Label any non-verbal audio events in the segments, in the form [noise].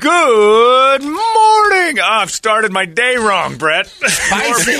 Good morning. Oh, I've started my day wrong, Brett. [laughs] Spicy.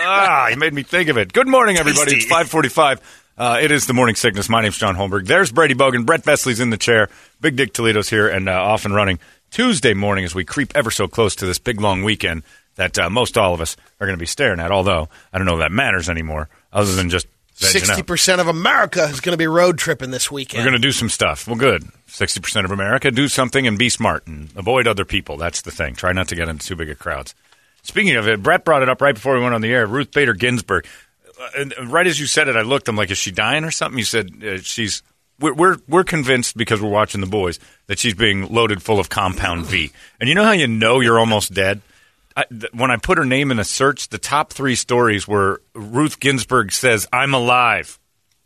ah, you made me think of it. Good morning, everybody. It's 545. Uh, it is the morning sickness. My name's John Holmberg. There's Brady Bogan. Brett Besley's in the chair. Big Dick Toledo's here and uh, off and running Tuesday morning as we creep ever so close to this big long weekend that uh, most all of us are going to be staring at. Although I don't know if that matters anymore, other than just. Sixty percent of America is going to be road tripping this weekend. We're going to do some stuff. Well, good. 60% of America, do something and be smart and avoid other people. That's the thing. Try not to get into too big of crowds. Speaking of it, Brett brought it up right before we went on the air. Ruth Bader Ginsburg. Uh, and right as you said it, I looked. I'm like, is she dying or something? You said uh, she's. We're, we're we're convinced because we're watching the boys that she's being loaded full of compound V. And you know how you know you're almost dead. I, th- when I put her name in a search, the top three stories were Ruth Ginsburg says, "I'm alive."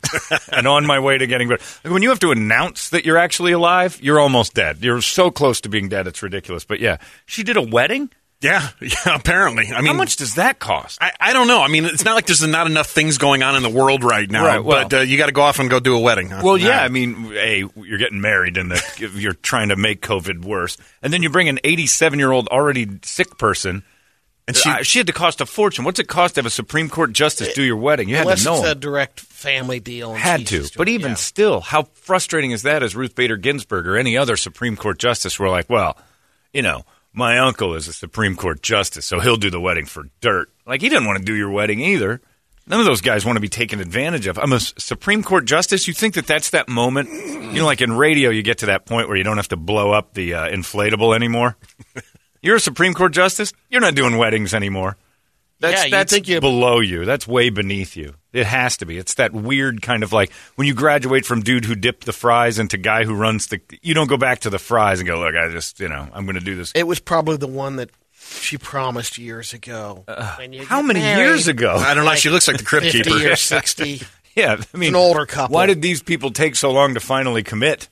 [laughs] and on my way to getting better. When you have to announce that you're actually alive, you're almost dead. You're so close to being dead, it's ridiculous. But yeah, she did a wedding. Yeah, [laughs] yeah, apparently. I mean, How much does that cost? I, I don't know. I mean, it's not like there's not enough things going on in the world right now. Right, well- but uh, you got to go off and go do a wedding. huh? Well, yeah, Nah. I mean, a you're getting married, and the, you're trying to make COVID worse, and then you bring an 87 year old already sick person. And she- Uh, she had to cost a fortune. What's it cost to have a Supreme Court justice do your wedding? You had to know. it's a direct family deal. and had she's to. But doing- even yeah. still, how frustrating is that as Ruth Bader Ginsburg or any other Supreme Court justice? We're like, well, you know, my uncle is a Supreme Court justice, so he'll do the wedding for dirt. Like, he didn't want to do your wedding either. None of those guys want to be taken advantage of. I'm a Supreme Court justice. You think that that's that moment? You know, like in radio, you get to that point where you don't have to blow up the uh, inflatable anymore. [laughs] You're a Supreme Court justice. You're not doing weddings anymore. That's, Yeah, that's think you- below you. That's way beneath you. It has to be. It's that weird kind of like when you graduate from dude who dipped the fries into guy who runs the. You don't go back to the fries and go, look, I just, you know, I'm going to do this. it was probably the one that she promised years ago. Uh, How many married, years ago? I don't know. She looks like the crypt Fifty keeper. or [laughs] sixty. yeah, I mean, an older couple. Why did these people take so long to finally commit?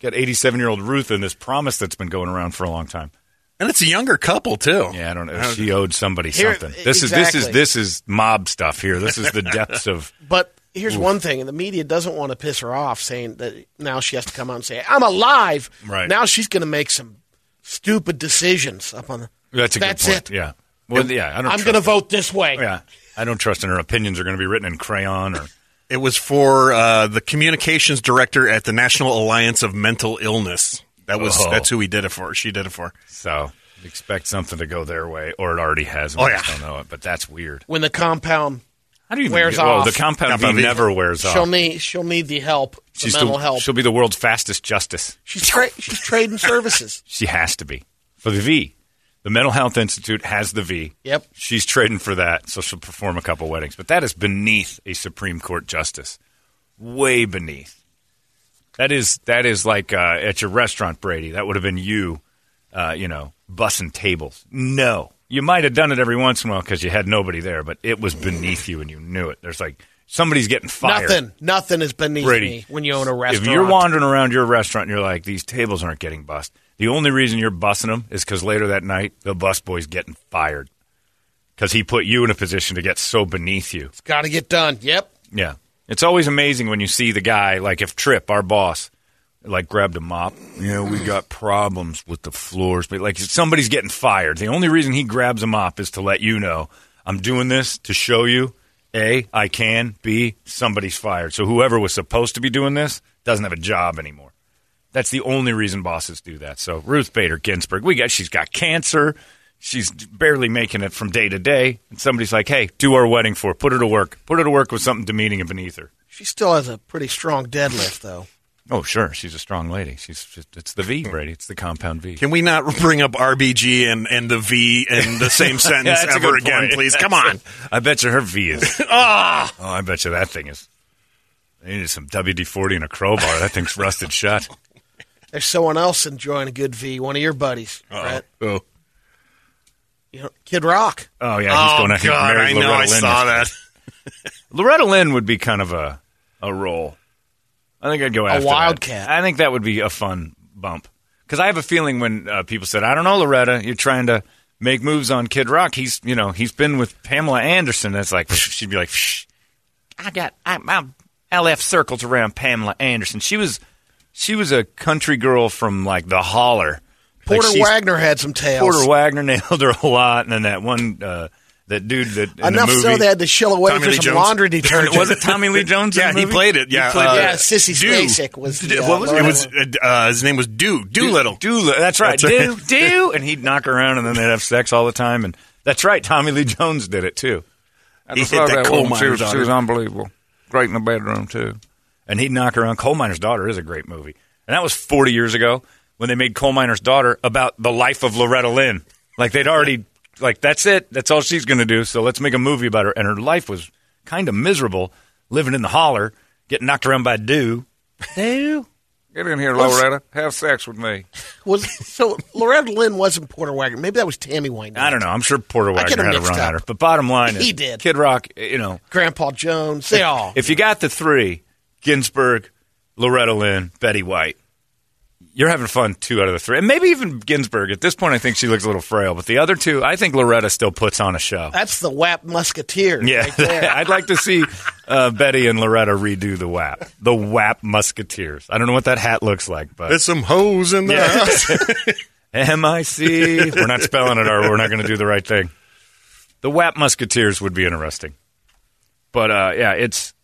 Got 87 year old Ruth and this promise that's been going around for a long time. And it's a younger couple too. Yeah, I don't know. She owed somebody Here- something. This is this is this is mob stuff here. This is the depths of. [laughs] But here's one thing: and the media doesn't want to piss her off, saying that now she has to come out and say, "I'm alive." Right. now, she's going to make some stupid decisions up on the. That's a That's good point. it. Yeah. Well, yeah. I don't. I'm trust going to her. vote this way. Yeah, I don't trust in her opinions are going to be written in crayon or. It was for uh, the communications director at the National Alliance of Mental Illness. That was Oh. that's who he did it for. She did it for. So expect something to go their way, or it already has. Oh, we yeah. just don't know it. But that's weird. When the compound How do you even Wears get- well, the compound, Compound V V. never wears she'll off. need she'll need the help, the She's mental the- help. She'll be the world's fastest justice. She's tra- she's trading [laughs] services. She has to be for the V. The Mental Health Institute has the V. Yep. She's trading for that, so she'll perform a couple weddings. But that is beneath a Supreme Court justice. Way beneath. That is that is like uh, at your restaurant, Brady. That would have been you, uh, you know, bussing tables. No, you might have done it every once in a while because you had nobody there, but it was beneath you and you knew it. There's like somebody's getting fired. Nothing, nothing is beneath Brady, me when you own a restaurant. If you're wandering around your restaurant and you're like, these tables aren't getting bussed, the only reason you're bussing them is because later that night the bus boy's getting fired because he put you in a position to get so beneath you. It's got to get done. Yep. Yeah, it's always amazing when you see the guy like if Trip, our boss, like grabbed a mop. Yeah, we got problems with the floors, but like somebody's getting fired. The only reason he grabs a mop is to let you know I'm doing this to show you A, I can. B, somebody's fired. So whoever was supposed to be doing this doesn't have a job anymore. That's the only reason bosses do that. So Ruth Bader Ginsburg, we got she's got cancer. She's barely making it from day to day. And somebody's like, hey, do our wedding for her. Put her to work. Put her to work with something demeaning and beneath her. She still has a pretty strong deadlift, though. Oh, sure. She's a strong lady. She's just, it's the V, Brady. It's the compound V. Can we not bring up RBG and, and the V in the same [laughs] sentence Yeah, ever again, point. please? Come on. I bet you her V is. [laughs] Ah! oh, I bet you that thing is. They needed some WD 40 and a crowbar. That thing's rusted shut. There's someone else enjoying a good V, one of your buddies, Brett. Oh, You know, Kid Rock. Oh, yeah. He's oh going to God, I know. I saw that. [laughs] Loretta Lynn would be kind of a, a role. I think I'd go after that. wildcat. I think that would be a fun bump. Because I have a feeling when uh, people said, I don't know, Loretta, you're trying to make moves on Kid Rock. He's, you know, he's been with Pamela Anderson. That's like, [laughs] she'd be like, Shh, I got, I, I left circles around Pamela Anderson. She was, she was a country girl from like the holler. Like, Porter she's- Wagner had some tails. Porter Wagoner [laughs] nailed her a lot, and then that one, uh, that dude that in Enough the movie, so they had to shill away Tommy for Lee some Jones? laundry detergent. [laughs] was it Tommy Lee Jones? in Yeah, the he played it. Yeah, played uh, it. Yeah, Sissy Dew. Spacek was the, uh, what was it? It was uh, his name was Do Doolittle. Do that's right. That's right. Do do, [laughs] and he'd knock around, and then they'd have sex all the time. And that's right. Tommy Lee Jones did it too. I He just hit love that coal woman. She miner's was, she was unbelievable. Great in the bedroom too. And he'd knock around. Coal miner's daughter is a great movie, and that was forty years ago when they made Coal miner's daughter about the life of Loretta Lynn. Like they'd already like that's it. That's all she's going to do. So let's make a movie about her. And her life was kind of miserable, living in the holler, getting knocked around by dew. Dew. Get in here, Was- Loretta. Have sex with me. [laughs] was so Loretta Lynn wasn't Porter Wagoner. Maybe that was Tammy Wayne. I don't know. I'm sure Porter I Wagner had a run up. at her. But bottom line is, He did. Kid Rock, you know, Grandpa Jones. They all. if you got the three, Ginsburg, Loretta Lynn, Betty White, you're having fun two out of the three. And maybe even Ginsburg. At this point, I think she looks a little frail. But the other two, I think Loretta still puts on a show. That's the WAP Musketeer. Yeah. right there. [laughs] I'd like to see uh, Betty and Loretta redo the WAP. The WAP Musketeers. I don't know what that hat looks like, but. There's some hoes in there. [laughs] M-I-C. We're not spelling it, or we're not going to do the right thing. The WAP Musketeers would be interesting. But, uh, yeah, it's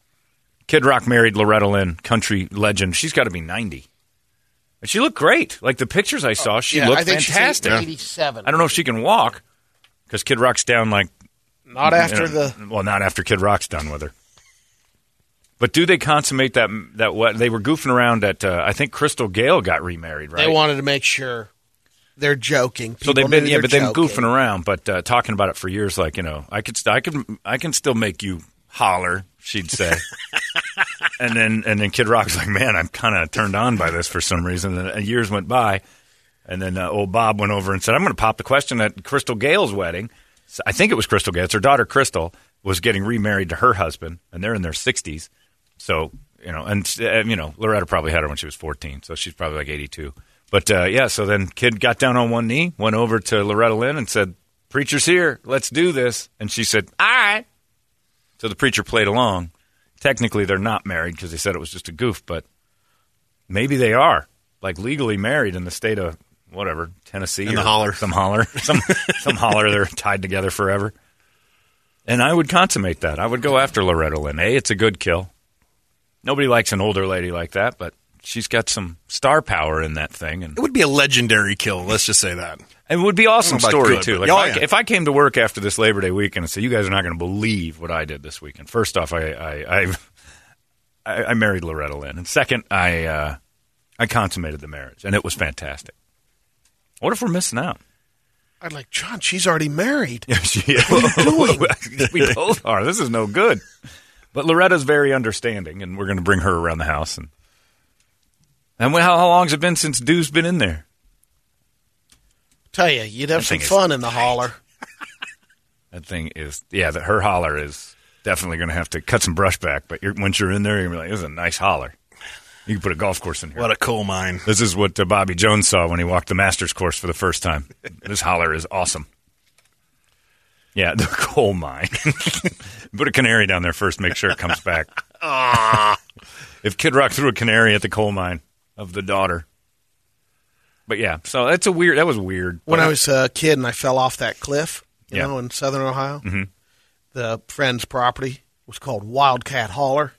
Kid Rock married Loretta Lynn, country legend. She's got to be 90. And she looked great. Like the pictures I saw, she yeah, looked I think fantastic. She's 87. I don't know if she can walk because Kid Rock's down like Not after you know, the. well, not after Kid Rock's done with her. But do they consummate that? That what they were goofing around at? Uh, I think Crystal Gayle got remarried, right? They wanted to make sure they're joking. So they've been knew yeah, they're but they've been joking. goofing around, but uh, talking about it for years. Like you know, I could st- I could I can still make you holler. She'd say, [laughs] and then and then Kid Rock's like, man, I'm kind of turned on by this for some reason. And, years went by, and then uh, old Bob went over and said, I'm going to pop the question at Crystal Gayle's wedding. So I think it was Crystal Gayle. It's her daughter Crystal was getting remarried to her husband, and they're in their 60s. So you know, and uh, you know, Loretta probably had her when she was 14, so she's probably like 82. But uh, yeah, so then kid got down on one knee, went over to Loretta Lynn and said, "Preacher's here, let's do this." And she said, "All right." So the preacher played along. Technically, they're not married because they said it was just a goof, but maybe they are, like legally married in the state of whatever Tennessee In the or holler. some holler, [laughs] some some holler. They're tied together forever. And I would consummate that. I would go after Loretta Lynn. A, it's a good kill. Nobody likes an older lady like that, but she's got some star power in that thing, and It would be a legendary kill. Let's just say that. it would be awesome I don't know about story good, too. Like Oh, if, I, if I came to work after this Labor Day weekend and said, "You guys are not going to believe what I did this weekend." First off, I I I, [laughs] I, I married Loretta Lynn, and second, I uh, I consummated the marriage, and it was fantastic. What if we're missing out? I'd like John. She's already married. [laughs] Yeah, she, What are you [laughs] doing? we both are. This is no good. But Loretta's very understanding, and we're going to bring her around the house. And and when, how, how long's it been since Dew's been in there? Tell you, you'd have That some fun in the holler. [laughs] That thing is, yeah, that her holler is definitely going to have to cut some brush back. But you're, once you're in there, you're going to be like, this is a nice holler. You can put a golf course in here. What a coal mine. This is what uh, Bobby Jones saw when he walked the Masters course for the first time. [laughs] this holler is awesome. Yeah, [laughs] the coal mine. Put a canary down there first, make sure it comes back. if Kid Rock threw a canary at the coal mine of the daughter. But yeah, so that's a weird. That was weird. When I was a kid and I fell off that cliff, you Yeah. know, in southern Ohio, Mhm. the friend's property, was called Wildcat Holler.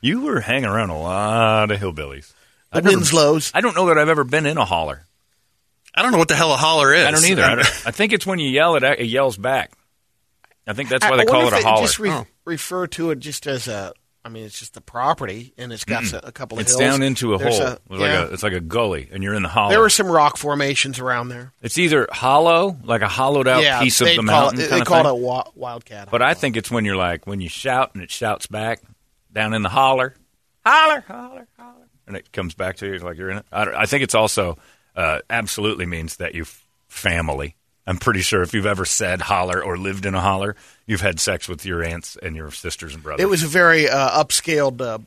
You were hanging around a lot of hillbillies. The I've never- Winslows. I don't know that I've ever been in a holler. I don't know what the hell a holler is. I don't either. I, [laughs] don't- I think it's when you yell, it, it yells back. I think that's why I- they I call wonder it if a holler. Just re- Oh. refer to it just as a. I mean, it's just the property, and it's got a, a couple of It's hills. down into a There's hole. a- It's like yeah. a, it's like a gully, and you're in the hollow. there were some rock formations around there. it's either hollow, like a hollowed out yeah, piece of the mountain. It, they of called thing. it wa- Wildcat. But I think it's when you're like when you shout and it shouts back down in the holler, holler, holler, holler, and it comes back to you like you're in it. I, I think it's also uh, absolutely means that you family. I'm pretty sure if you've ever said holler or lived in a holler, you've had sex with your aunts and your sisters and brothers. it was a very uh, upscaled uh,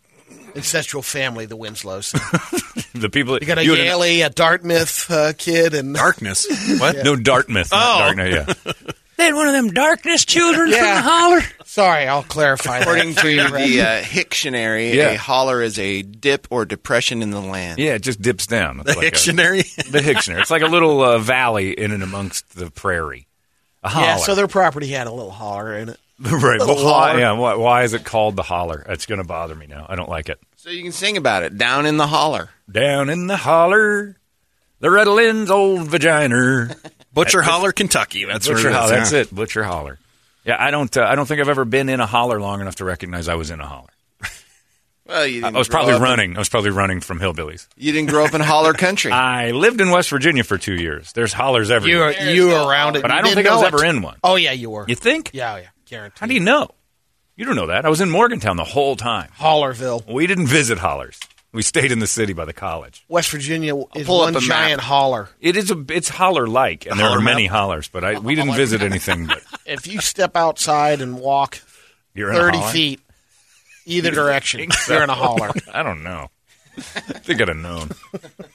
ancestral family, the Winslows. [laughs] the people. You got a you had an- a Dartmouth uh, kid, and Darkness. [laughs] What? no Dartmouth. Oh. not Dartmouth, yeah. [laughs] they had one of them darkness children from the holler. sorry, I'll clarify. According that. to the [laughs] uh, Hictionary, Yeah. a holler is a dip or depression in the land. Yeah, it just dips down. It's The like a- dictionary. the Hictionary. It's like a little uh, valley in and amongst the prairie. A holler. yeah, so their property had a little holler in it. [laughs] right. But why, yeah, why, why is it called the holler? It's going to bother me now. I don't like it. So you can sing about it. Down in the holler. Down in the holler, the Redlands old vagina. [laughs] Butcher Holler, Kentucky. That's Butcher where it is, holler. That's yeah. it. Butcher holler. Yeah, I don't. Uh, I don't think I've ever been in a holler long enough to recognize I was in a holler. [laughs] Well, you I didn't was probably up in- running. I was probably running from hillbillies. you didn't grow up in holler [laughs] country. I lived in West Virginia for two years. There's hollers You everywhere. were, you were around it, But you I don't think I was know ever in one. Oh yeah, you were. You think? Yeah, yeah, guaranteed. How do you know? You don't know that. I was in Morgantown the whole time. Hollerville, We didn't visit hollers. We stayed in the city by the college. West Virginia is pull up one a map. giant holler. It is a it's holler like, and there holler are many map? hollers, but I, we didn't visit anything. But [laughs] If you step outside and walk you're thirty feet either direction, think so? you're in a holler. [laughs] I don't know. I think I'd have known. [laughs]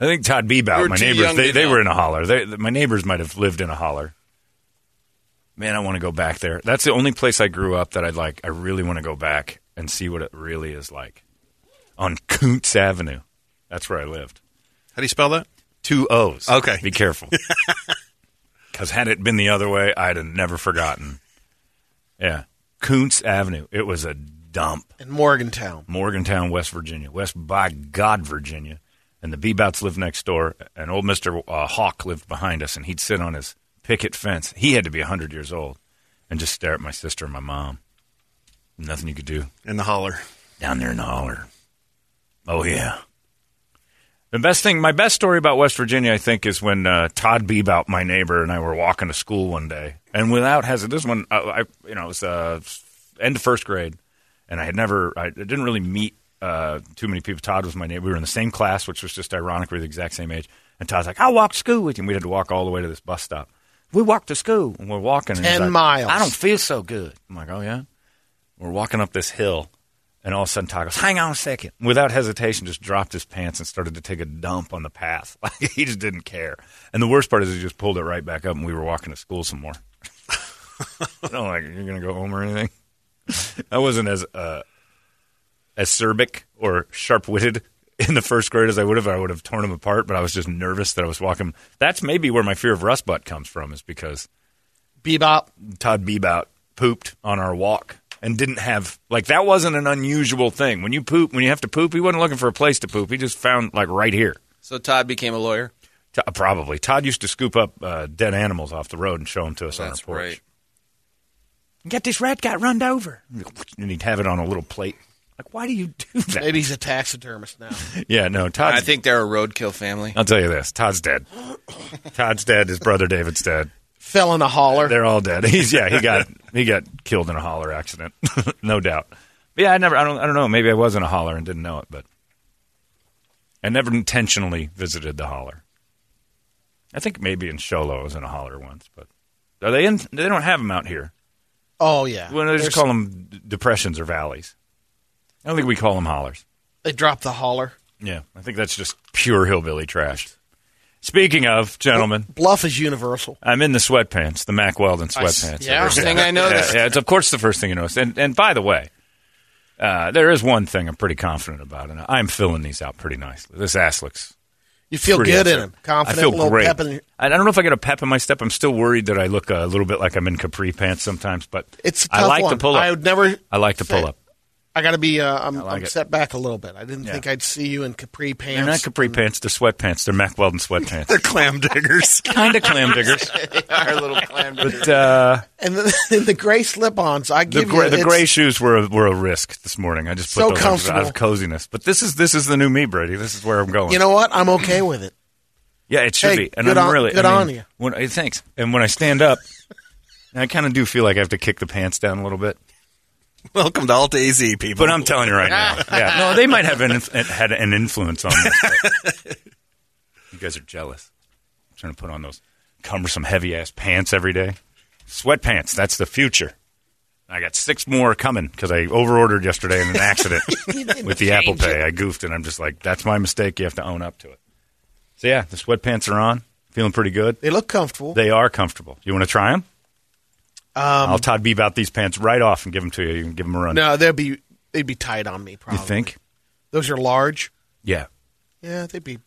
I think Todd Bebout, my neighbors, they, they were in a holler. They, my neighbors might have lived in a holler. Man, I want to go back there. That's the only place I grew up that I'd like. I really want to go back and see what it really is like. On Koontz Avenue. That's where I lived. How do you spell that? Two O's. Okay. Be careful. [laughs] Because had it been the other way, I'd have never forgotten. Yeah. Koontz Avenue. It was a dump. In Morgantown. Morgantown, West Virginia. West by God, Virginia. And the Bebouts lived next door, and old Mr. Uh, Hawk lived behind us, and he'd sit on his picket fence. He had to be 100 years old and just stare at my sister and my mom. Nothing you could do. In the holler. Down there in the holler. Oh, yeah. The best thing, my best story about West Virginia, I think, is when uh, Todd Bebout, my neighbor, and I were walking to school one day, and without hesitation, this one, uh, I, you know, it was uh, end of first grade, and I had never, I didn't really meet uh, too many people. Todd was my neighbor. We were in the same class, which was just ironic. We were the exact same age. And Todd's like, "I'll walk to school with you." And we had to walk all the way to this bus stop. We walked to school, and we're walking. And 10 like, miles. I don't feel so good. I'm like, "Oh yeah." We're walking up this hill, and all of a sudden Todd goes, "Hang on a second. Without hesitation, just dropped his pants and started to take a dump on the path. [laughs] Like he just didn't care. And the worst part is he just pulled it right back up, and we were walking to school some more. [laughs] I don't like you're gonna go home or anything. [laughs] I wasn't as uh, acerbic or sharp witted [laughs] in the first grade as I would have. I would have torn him apart, but I was just nervous that I was walking. That's maybe where my fear of rust butt comes from, is because Bebop. Todd Bebout pooped on our walk and didn't have like that wasn't an unusual thing. When you poop, when you have to poop, he wasn't looking for a place to poop. He just found like right here. So Todd became a lawyer. T- probably Todd used to scoop up uh, dead animals off the road and show them to us That's on our porch. right. Get this rat got runned over, and he'd have it on a little plate. Like, why do you do that? Maybe he's a taxidermist now. [laughs] Yeah, no, Todd. I think they're a roadkill family. I'll tell you this: Todd's dead. Todd's dead. His brother David's dead. Fell in a holler. They're all dead. [laughs] He's yeah. He got he got killed in a holler accident, [laughs] no doubt. But yeah, I never. I don't. I don't know. Maybe I was in a holler and didn't know it, but I never intentionally visited the holler. I think maybe in Show Low I was in a holler once, but Are they in? They don't have them out here. Oh yeah. Well, they just There's- call them depressions or valleys. I don't think we call them hollers. They dropped the holler. Yeah, I think that's just pure hillbilly trash. Speaking of, gentlemen, Bluff is universal. I'm in the sweatpants, the Mack Weldon I sweatpants. yeah. First thing I [laughs] noticed. Yeah, yeah, it's of course the first thing you notice. And and by the way, uh, there is one thing I'm pretty confident about, and I'm filling these out pretty nicely. This ass looks You feel good in them. Confident, I feel a little great. pep in your- I I don't know if I get a pep in my step. I'm still worried that I look a little bit like I'm in capri pants sometimes, but It's I like one. to pull up. I would never. I like to pull up. I got to be. Uh, I'm, like I'm set back a little bit. I didn't Yeah. think I'd see you in capri pants. They're not capri pants. They're sweatpants. They're Mack Weldon sweatpants. [laughs] They're clam diggers. [laughs] kind of clam diggers, [laughs] Our little clam. but uh, and the, and the gray slip-ons. I the give gray, you the gray shoes were a, were a risk this morning. I just put So those on out comfortable. of coziness. But this is this is the new me, Brady. This is where I'm going. You know what? I'm okay with it. yeah, it should Hey, be. And good I'm on- really good I mean, on you. When, thanks. And when I stand up, I kind of do feel like I have to kick the pants down a little bit. [laughs] Welcome to Alta AZ, people. But I'm telling you right now, [laughs] yeah, no, they might have an, inf- had an influence on this. [laughs] you guys are jealous. I'm trying to put on those cumbersome, heavy ass pants every day. Sweatpants, that's the future. I got six more coming because I overordered yesterday in an accident with the Apple Pay. I goofed, and I'm just like, that's my mistake. You have to own up to it. So yeah, the sweatpants are on. Feeling pretty good. They look comfortable. They are comfortable. You want to try them? Um, I'll Todd Beeb out these pants right off and give them to you. You can give them a run. no, they'd be they'd be tight on me. Probably. You think? those are large? Yeah, Yeah, they'd be.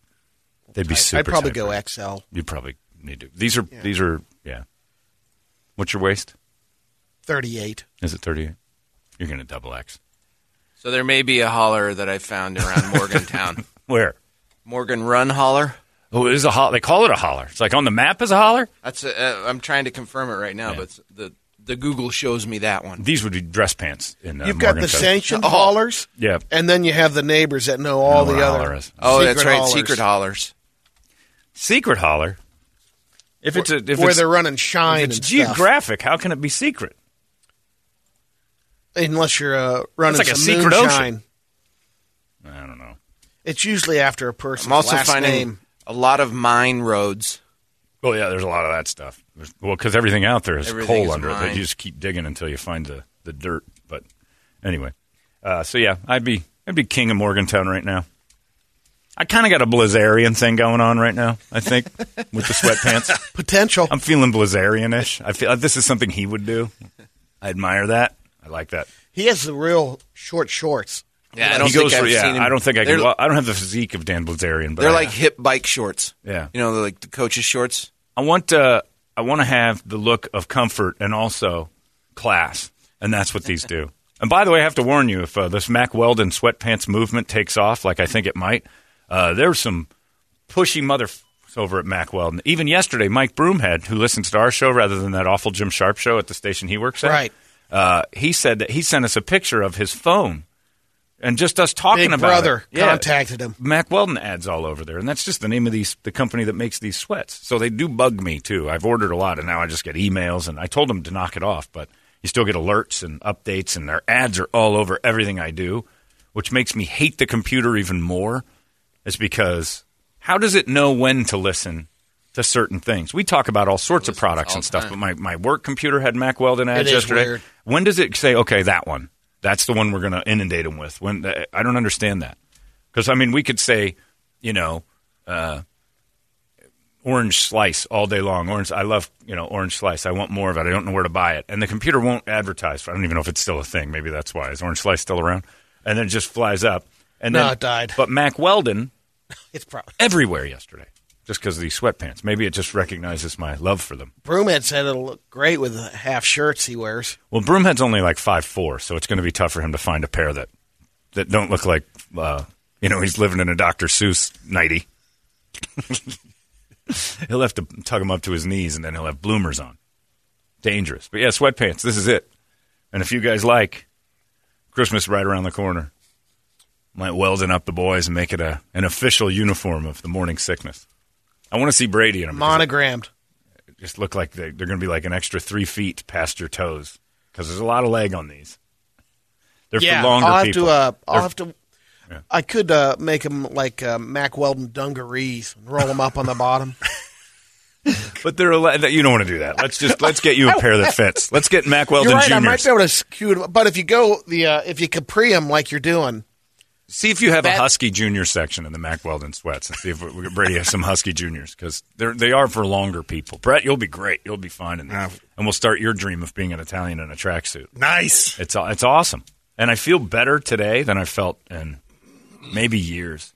they'd be tight. super. I'd probably tight go for you. XL. You probably need to. These are these are yeah. What's your waist? Thirty-eight. Is it thirty eight? You're gonna double X. So there may be a holler that I found around [laughs] Morgantown. Where? Morgan Run holler. Oh, it is a holler. They call it a holler. It's like on the map as a holler. That's a, uh, I'm trying to confirm it right now, Yeah. but the the Google shows me that one. These would be dress pants. In uh, You've got the Morgantown. sanctioned Oh. haulers, Yeah. and then you have the neighbors that know all know the what other. holler is. Oh, that's right, haulers. secret hollers. Secret holler. If it's a if where it's, they're running shine if it's and stuff. geographic, how can it be secret? Unless you're uh, running It's like a secret moonshine. I don't know. It's usually after a person's I'm also last finding name. A lot of mine roads. Well, yeah, there's a lot of that stuff. There's, well, because everything out there is Everything coal is under it. mined. They just keep digging until you find the, the dirt. But anyway, uh, so yeah, I'd be I'd be king of Morgantown right now. I kind of got a Bilzerian thing going on right now. I think [laughs] with the sweatpants. Potential. I'm feeling Bilzerian-ish. I feel this is something he would do. I admire that. I like that. he has the real short shorts. Yeah, I don't he think I've yeah. seen him. I don't think I they're, can. Well, I don't have the physique of Dan Bilzerian, but They're I- like hip bike shorts. Yeah. you know, they're like the coach's shorts. I want uh, I want to have the look of comfort and also class, and that's what these do. [laughs] And by the way, I have to warn you: if uh, this Mack Weldon sweatpants movement takes off, like I think it might, uh, there's some pushy mother over at Mack Weldon. Even yesterday, Mike Broomhead, who listens to our show rather than that awful Jim Sharpe show at the station he works at, Right. Uh, he said that he sent us a picture of his phone, and just us talking Big about Brother it. Yeah. contacted him. Mack Weldon ads all over there, and that's just the name of these the company that makes these sweats. So they do bug me too. I've ordered a lot, and now I just get emails, and I told them to knock it off, but you still get alerts and updates, and their ads are all over everything I do, which makes me hate the computer even more. Is because how does it know when to listen to certain things? We talk about all sorts of products and stuff, time. but my, my work computer had Mack Weldon ads is yesterday. weird. When does it say, okay, that one? That's the one we're going to inundate them with. When I don't understand that. Because I mean, we could say, you know, uh, orange slice all day long. Orange, I love you know orange slice. I want more of it. I don't know where to buy it, and the computer won't advertise. For, I don't even know if it's still a thing. Maybe that's why. Is orange slice still around? And then it just flies up. And No, then, it died. But Mack Weldon [laughs] It's probably everywhere yesterday, just because of these sweatpants. Maybe it just recognizes my love for them. Broomhead said it'll look great with the half shirts he wears. Well, Broomhead's only like five four, so it's going to be tough for him to find a pair that that don't look like uh, you know he's living in a Dr. Seuss nighty. [laughs] he'll have to tug him up to his knees, and then he'll have bloomers on. Dangerous, but yeah, sweatpants. This is it. And if you guys like Christmas right around the corner, might welding up the boys and make it a an official uniform of the morning sickness. I want to see Brady in them. Monogrammed. Just look like they, they're going to be like an extra three feet past your toes because there's a lot of leg on these. They're yeah, for longer I'll have people. to. Uh, I'll have to. I could uh, make them like uh, Mack Weldon dungarees and roll them up on the bottom. [laughs] [laughs] but they're a, you don't want to do that. Let's just let's get you a pair that [laughs] fits. Let's get Mack Weldon You're right. I might be able to skew it, but if you go the uh, if you capri them like you're doing, See if you have a Husky Junior section in the Mack Weldon sweats, and see if we, Brady has some Husky Juniors because they're they are for longer people. Brett, you'll be great. You'll be fine in that, uh, and we'll start your dream of being an Italian in a tracksuit. Nice. It's it's awesome, and I feel better today than I felt in maybe years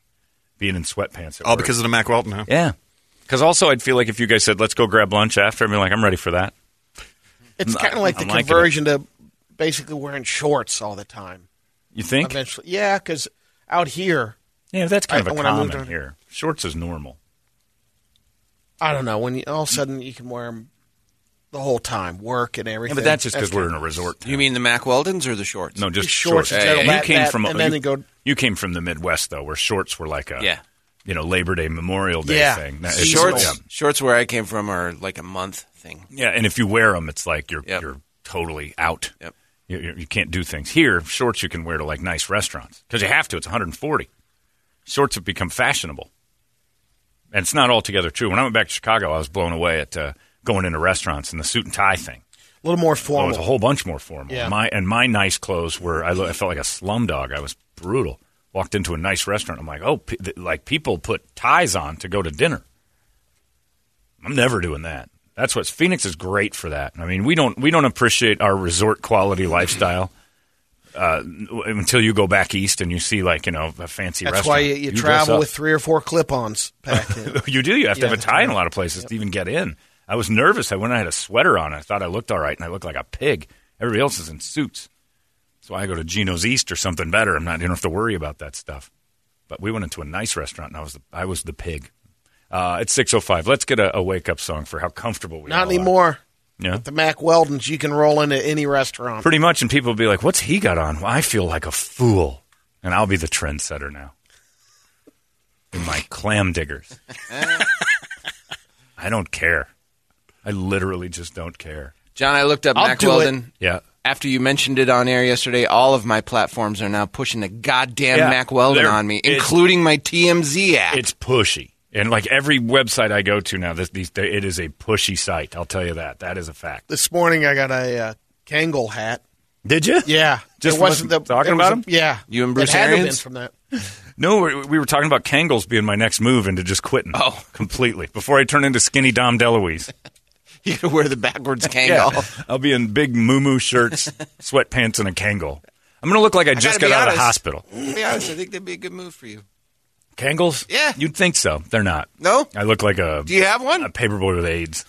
being in sweatpants. At All work. because of the Mack Weldon, huh? yeah. Because also, I'd feel like if you guys said, "Let's go grab lunch after," I'd be like, "I'm ready for that." it's kind of like the I'm liking it. conversion to basically wearing shorts all the time. You think? Eventually, yeah, because out here, Yeah, that's kind I- of a when I moved common here. Shorts is normal. I don't know when you, all of a sudden you can wear them the whole time, work and Yeah, everything. but that's just because we're in a resort. Town. You mean the Mack Weldons or the shorts? no, just Just shorts shorts? in general, you that- came that, from and then you, they go- you came from the Midwest though, where shorts were like a Yeah. you know Labor Day Memorial Day Yeah. thing. That- Shorts, yeah. shorts where I came from are like a month thing. Yeah, and if you wear them, it's like you're Yep. you're totally out. Yep. You, you, can't do things here. Shorts you can wear to like nice restaurants because you have to. It's 140. Shorts have become fashionable, and it's not altogether true. When I went back to Chicago, I was blown away at uh, going into restaurants and the suit and tie thing. a little more Oh, it formal. was a whole bunch more formal. Yeah. My and my nice clothes were. I, I felt like a slum dog. I was brutal. Walked into a nice restaurant. I'm like, oh, th- like people put ties on to go to dinner. I'm never doing that. That's what Phoenix is great for that. I mean, we don't we don't appreciate our resort quality lifestyle uh, until you go back east and you see like you know a fancy restaurant. That's restaurant. why you, you, dress travel with three or four clip-ons packed in. [laughs] you do. You have to have a tie in a lot of places to even get in. I was nervous. I went. I had a sweater on. I thought I looked all right, and I looked like a pig. Everybody else is in suits. So I go to Gino's East or something better. I'm not. You don't have to worry about that stuff. But we went into a nice restaurant, and I was the, I was the pig. Uh, it's six oh five. Let's get a, a wake up song for how comfortable we are. Not all are. anymore. Yeah, The Mack Weldons, you can roll into any restaurant. pretty much. And people will be like, "What's he got on?" Well, I feel like a fool, and I'll be the trendsetter now. In my clam diggers. [laughs] I don't care. I literally just don't care. John, I looked up I'll Mac do it. Weldon. Yeah. After you mentioned it on air yesterday, all of my platforms are now pushing the goddamn Yeah, Mack Weldon on me, including my TMZ app. It's pushy. And like every website I go to now, this, these, it is a pushy site. I'll tell you that. That is a fact. This morning I got a uh, Kangol hat. Did you? Yeah, Just it wasn't the talking was about a- him? Yeah, You and Bruce it had to have Arians? from that. No, we, we were talking about Kangols being my next move into just quitting. Oh. completely. Before I turn into skinny Dom DeLuise. [laughs] you can wear the backwards [laughs] Yeah. Kangol. I'll be in big moo shirts, sweatpants, and a Kangol. I'm going to look like I just gotta got be out of honest. hospital. To be honest, I think that'd be a good move for you. Kangols? Yeah. You'd think so. They're not. No? I look like a Do you have one? a paperboy with AIDS.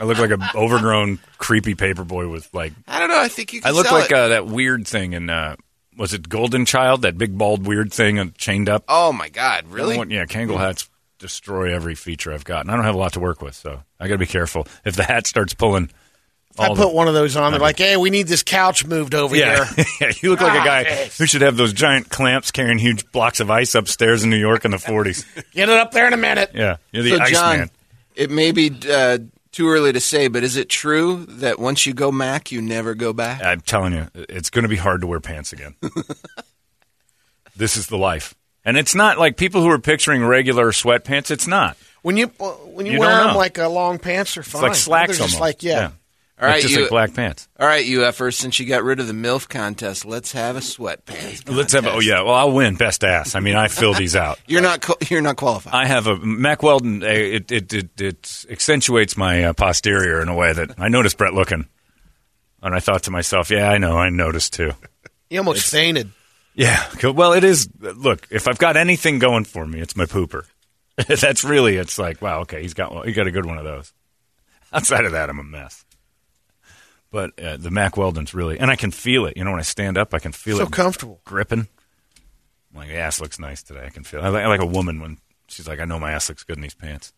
I look like an overgrown, creepy paperboy with like. I don't know. I think you can I look like uh, that weird thing in. Uh, was it Golden Child? That big bald weird thing uh, chained up. oh, my God. Really? Want- yeah, Kangol hats destroy every feature I've got, and I don't have a lot to work with, so I got to be careful. If the hat starts pulling, I all put the- one of those on. They're like, "Hey, we need this couch moved over Yeah, here." [laughs] yeah, you look like a Ah, guy yes. who should have those giant clamps carrying huge blocks of ice upstairs in New York in the 40s. [laughs] Get it up there in a minute. Yeah, you're the so, Iceman. John, it may be uh, too early to say, but is it true that once you go Mac, you never go back? I'm telling you, it's going to be hard to wear pants again. [laughs] this is the life. And it's not like people who are picturing regular sweatpants. It's not. When you when you, You wear them like uh, long pants are It's fine. like slacks They're just almost. like yeah. All right, just you- like black pants. All right, UFers, since you got rid of the MILF contest, let's have a sweatpants. Let's have. Oh yeah. Well, I'll win best ass. I mean, I fill these out. [laughs] You're not you're not qualified. I have a Mack Weldon. It it it, it accentuates my uh, posterior in a way that I noticed Brett looking, and I thought to myself, "Yeah, I know. I noticed too." You almost fainted. Yeah. Well, it is. Look, if I've got anything going for me, it's my pooper. [laughs] That's really. It's like, wow. Okay, he's got one- he got a good one of those. Outside of that, I'm a mess. But uh, the Mack Weldon's really, and I can feel it. You know, when I stand up, I can feel So it comfortable. gripping. I'm like, ass looks nice today. I can feel. I like, I like a woman when she's like, I know my ass looks good in these pants.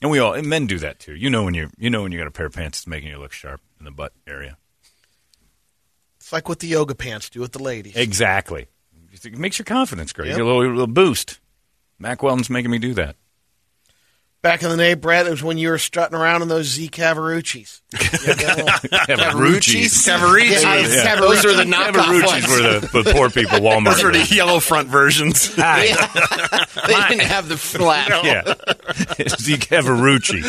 And we all and men do that too. You know when you you know when you got a pair of pants that's making you look sharp in the butt area. It's like what the yoga pants do with the ladies. Exactly. It makes your confidence grow. Yep. You get a little, little boost. Mack Weldon's making me do that. Back in the day, Brett, it was when you were strutting around in those Z Cavariccis. [laughs] Cavaricci's. Cavariccis. Yeah. Yeah, those are the knockoff Cavaricci's were the, the poor people Walmart. Those are the yellow front versions. [laughs] [laughs] They didn't have the flap. Yeah. Z Cavaricci.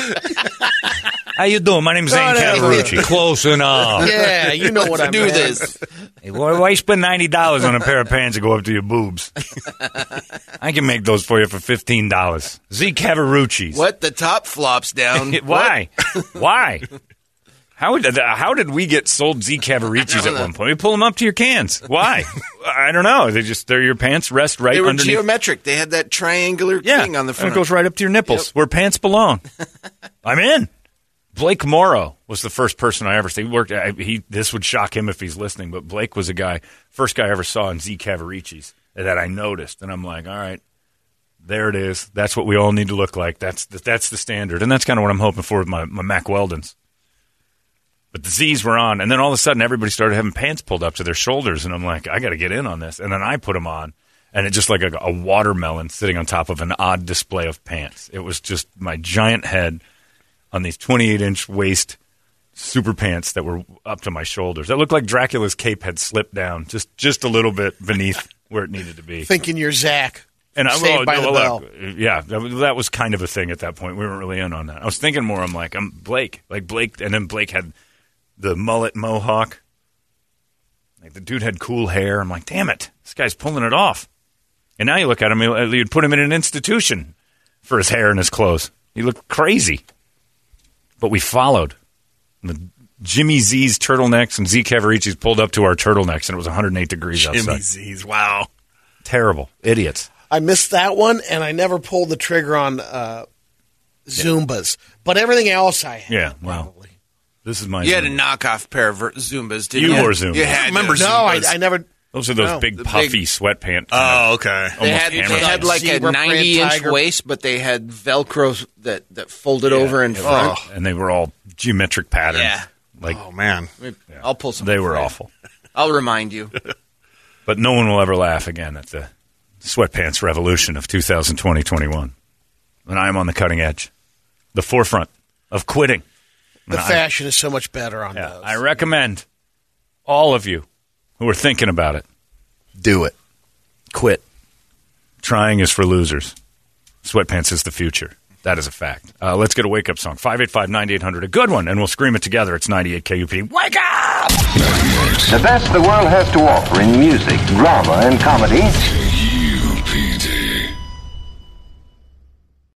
How you doing? My name's Zane Cavaricci. [laughs] Close enough. Yeah, you know what I [laughs] Do this. Hey, why, why spend ninety dollars on a pair of pants that go up to your boobs? [laughs] I can make those for you for fifteen dollars. Z Cavaricci's. What? The top flops down. Why? Why? How did how did we get sold Z Cavariccis at one point? We pull them up to your cans. Why? I don't know. They just they're your pants rest right They were underneath. geometric. They had that triangular yeah, thing on the and front. it goes right up to your nipples where pants belong. I'm in. Blake Morrow was the first person I ever see. He worked. I, he this would shock him if he's listening, but Blake was a guy, first guy I ever saw in Z Cavariccis that I noticed, and I'm like, all right, there it is. That's what we all need to look like. That's the, that's the standard, and that's kind of what I'm hoping for with my, my Mack Weldons. But the Z's were on, and then all of a sudden everybody started having pants pulled up to their shoulders, and I'm like, I got to get in on this. And then I put them on, and it just like a, a watermelon sitting on top of an odd display of pants. It was just my giant head on these 28 inch waist super pants that were up to my shoulders. It looked like Dracula's cape had slipped down just just a little bit beneath [laughs] where it needed to be. Thinking you're Zach. And I, well, by well, Bell. yeah, that, was- that was kind of a thing at that point. We weren't really in on that. I was thinking more. I'm like, I'm Blake, like Blake, and then Blake had the mullet mohawk. Like the dude had cool hair. I'm like, damn it, this guy's pulling it off. And now you look at him, you- you'd put him in an institution for his hair and his clothes. He looked crazy. But we followed. The Jimmy Z's turtlenecks and Z Cavaricci's pulled up to our turtlenecks, and it was 108 degrees Jimmy outside. Jimmy Z's. Wow. Terrible. Idiots. I missed that one, and I never pulled the trigger on uh, Zubaz. But everything else I had. Yeah, wow. probably. This is my. You had a Zoom. knockoff pair of ver- Zubaz, didn't You you? wore Zubaz. You had Remember to. No, I, I never. Those are those No, big puffy big- sweatpants. Oh, okay. They Almost had, they had like a 90 inch waist, but they had Velcro that, that folded over in front. and they were all geometric patterns. Yeah. like Oh, man. I'll pull some. they were for awful. I'll remind you. [laughs] But no one will ever laugh again at the sweatpants revolution of 2020-21. And I am on the cutting edge, the forefront of quitting. The And I- fashion is so much better on Yeah, those. I recommend all of you who are thinking about it, do it. Quit. Trying is for losers. Sweatpants is the future. That is a fact. Uh, let's get a wake up song. 585 9800, a good one, and we'll scream it together. It's 98 KUPD. Wake up! The best the world has to offer in music, drama, and comedy